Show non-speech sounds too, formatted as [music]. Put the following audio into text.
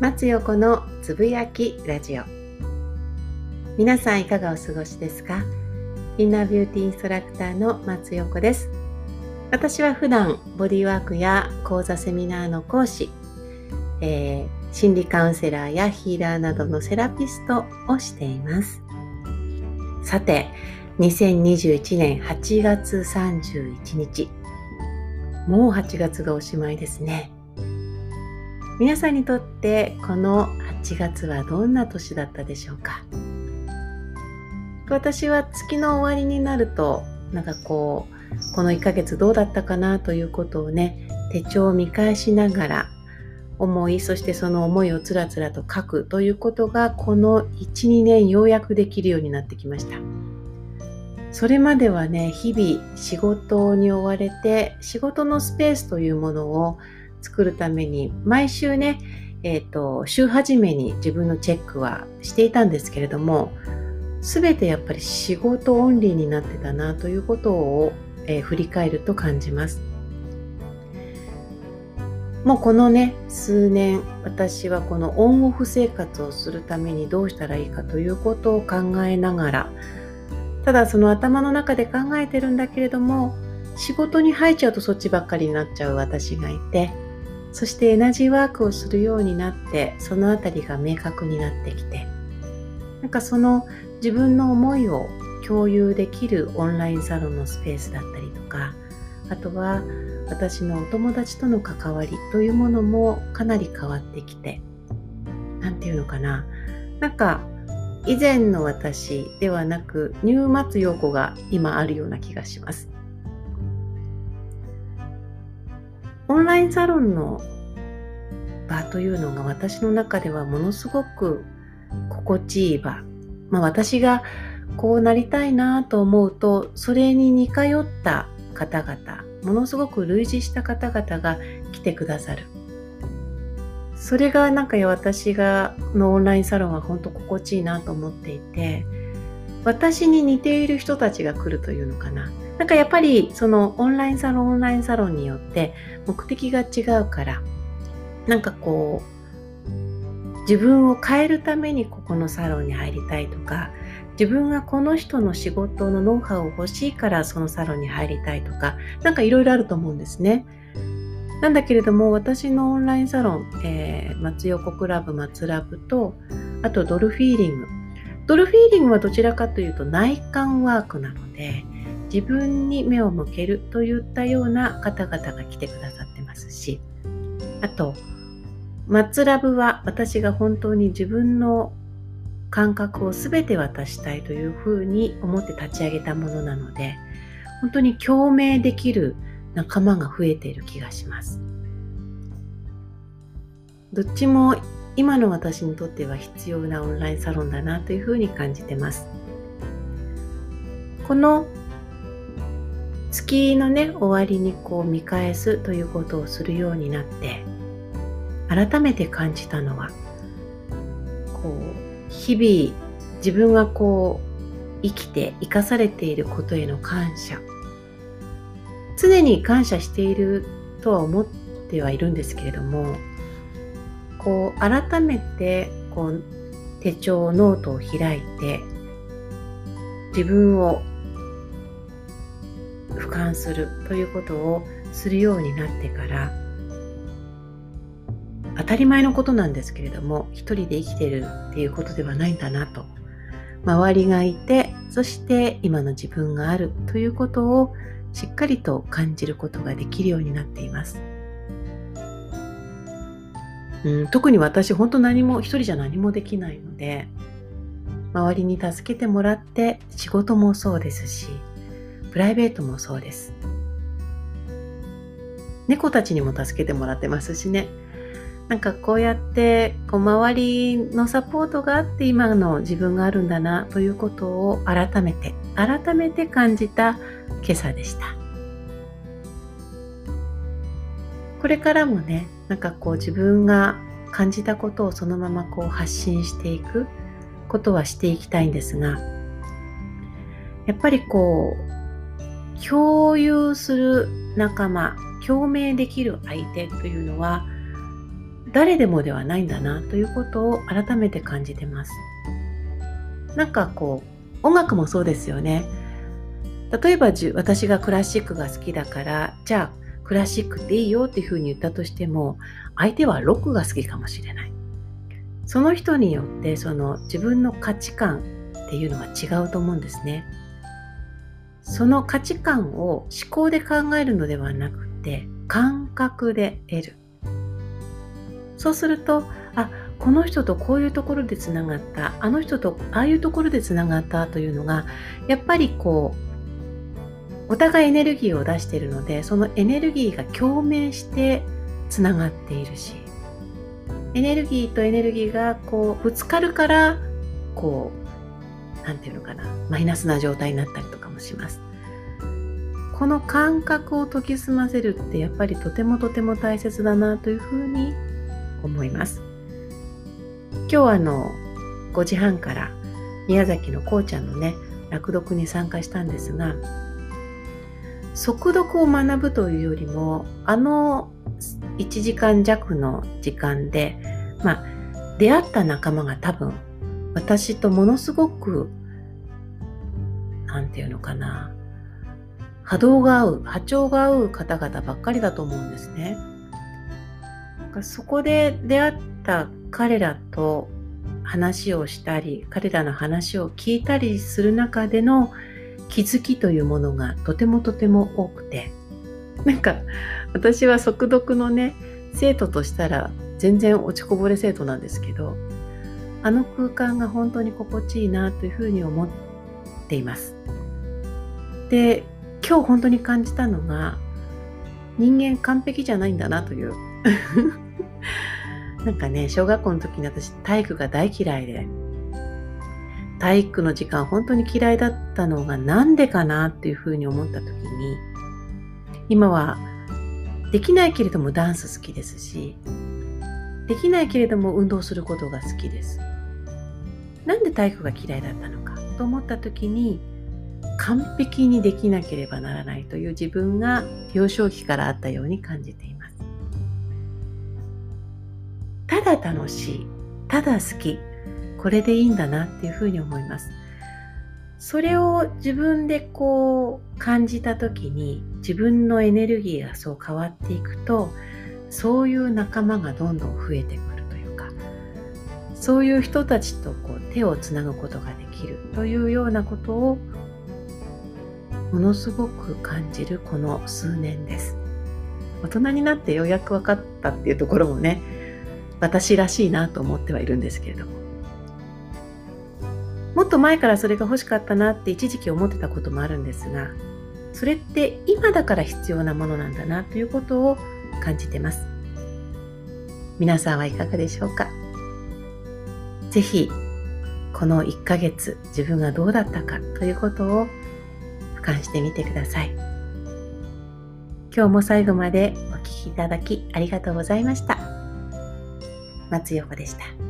松横のつぶやきラジオ。皆さんいかがお過ごしですか？インナービューティーインストラクターの松横です。私は普段ボディワークや講座セミナーの講師、えー、心理カウンセラーやヒーラーなどのセラピストをしています。さて2021年8月31日。もう8月がおしまいですね。皆さんにとってこの8月はどんな年だったでしょうか？私は月の終わりになるとなんかこうこの1ヶ月どうだったかなということをね手帳を見返しながら思いそしてその思いをつらつらと書くということがこの12年ようやくできるようになってきました。それまではね日々仕事に追われて仕事のスペースというものを作るために毎週ね、えーと、週初めに自分のチェックはしていたんですけれども全てやっぱり仕事オンリーになってたなということを、えー、振り返ると感じます。もうこのね数年私はこのオンオフ生活をするためにどうしたらいいかということを考えながらただその頭の中で考えてるんだけれども仕事に入っちゃうとそっちばっかりになっちゃう私がいてそしてエナジーワークをするようになってそのあたりが明確になってきてなんかその自分の思いを共有できるオンラインサロンのスペースだったりとかあとは私のお友達との関わりというものもかなり変わってきて何て言うのかななんか以前の私ではなく入松陽子が今あるような気がします。オンラインサロンの場というのが私の中ではものすごく心地いい場。まあ、私がこうなりたいなと思うとそれに似通った方々ものすごく類似した方々が来てくださるそれがなんか私がのオンラインサロンは本当心地いいなと思っていて私に似ている人たちが来るというのかななんかやっぱりそのオンラインサロンオンラインサロンによって目的が違うからなんかこう自分を変えるためにここのサロンに入りたいとか自分がこの人の仕事のノウハウを欲しいからそのサロンに入りたいとか何かいろいろあると思うんですね。なんだけれども私のオンラインサロン、えー、松横クラブ松ラブとあとドルフィーリングドルフィーリングはどちらかというと内観ワークなので自分に目を向けるといったような方々が来てくださってますしあと松ラブは私が本当に自分の感覚を全て渡したいというふうに思って立ち上げたものなので本当に共鳴できる仲間が増えている気がします。どっちも今の私にとっては必要なオンラインサロンだなというふうに感じてます。この月のね終わりにこう見返すということをするようになって改めて感じたのはこう日々自分がこう生きて生かされていることへの感謝常に感謝しているとは思ってはいるんですけれどもこう改めてこう手帳ノートを開いて自分を俯瞰するということをするようになってから当たり前のことなんですけれども一人で生きてるっていうことではないんだなと周りがいてそして今の自分があるということをしっかりと感じることができるようになっています。うん、特に私本当何も一人じゃ何もできないので周りに助けてもらって仕事もそうですしプライベートもそうです。猫たちにも助けてもらってますしね。なんかこうやってこう周りのサポートがあって今の自分があるんだなということを改めて改めて感じた今朝でした。これからもねなんかこう自分が感じたことをそのままこう発信していくことはしていきたいんですがやっぱりこう共有する仲間共鳴できる相手というのは誰でもではないんだなということを改めて感じてます。なんかこう音楽もそうですよね。例えば私がクラシックが好きだからじゃあクラシックっていいよっていうふうに言ったとしても相手はロックが好きかもしれない。その人によってその自分の価値観っていうのは違うと思うんですね。その価値観を思考で考えるのではなくて感覚で得る。そうすると、あ、この人とこういうところでつながった、あの人とああいうところでつながったというのが、やっぱりこう、お互いエネルギーを出しているので、そのエネルギーが共鳴してつながっているし、エネルギーとエネルギーがこうぶつかるから、こう、なんていうのかな、マイナスな状態になったりとかもします。この感覚を研ぎ澄ませるってやっぱりとてもとても大切だなというふうに思います。今日はあの5時半から宮崎のこうちゃんのね落読に参加したんですが速読を学ぶというよりもあの1時間弱の時間でまあ出会った仲間が多分私とものすごく何て言うのかな波動が合う波長が合う方々ばっかりだと思うんですね。そこで出会った彼らと話をしたり彼らの話を聞いたりする中での気づきというものがとてもとても多くてなんか私は速読のね生徒としたら全然落ちこぼれ生徒なんですけどあの空間が本当に心地いいなというふうに思っています。で今日本当に感じたのが人間完璧じゃないんだなという [laughs] なんかね、小学校の時に私体育が大嫌いで、体育の時間本当に嫌いだったのがなんでかなっていうふうに思った時に、今はできないけれどもダンス好きですし、できないけれども運動することが好きです。なんで体育が嫌いだったのかと思った時に、完璧にできなければならないという自分が幼少期からあったように感じています。ただ楽しいただ好きこれでいいんだなっていうふうに思います。それを自分でこう感じた時に自分のエネルギーがそう変わっていくとそういう仲間がどんどん増えてくるというかそういう人たちとこう手をつなぐことができるというようなことをものすごく感じるこの数年です。大人になってようやく分かったっていうところもね私らしいなと思ってはいるんですけれども。もっと前からそれが欲しかったなって一時期思ってたこともあるんですがそれって今だから必要なものなんだなということを感じてます皆さんはいかがでしょうか？ぜひこの1ヶ月自分がどうだったかということを俯瞰してみてください今日も最後までお聴きいただきありがとうございました。松横でした。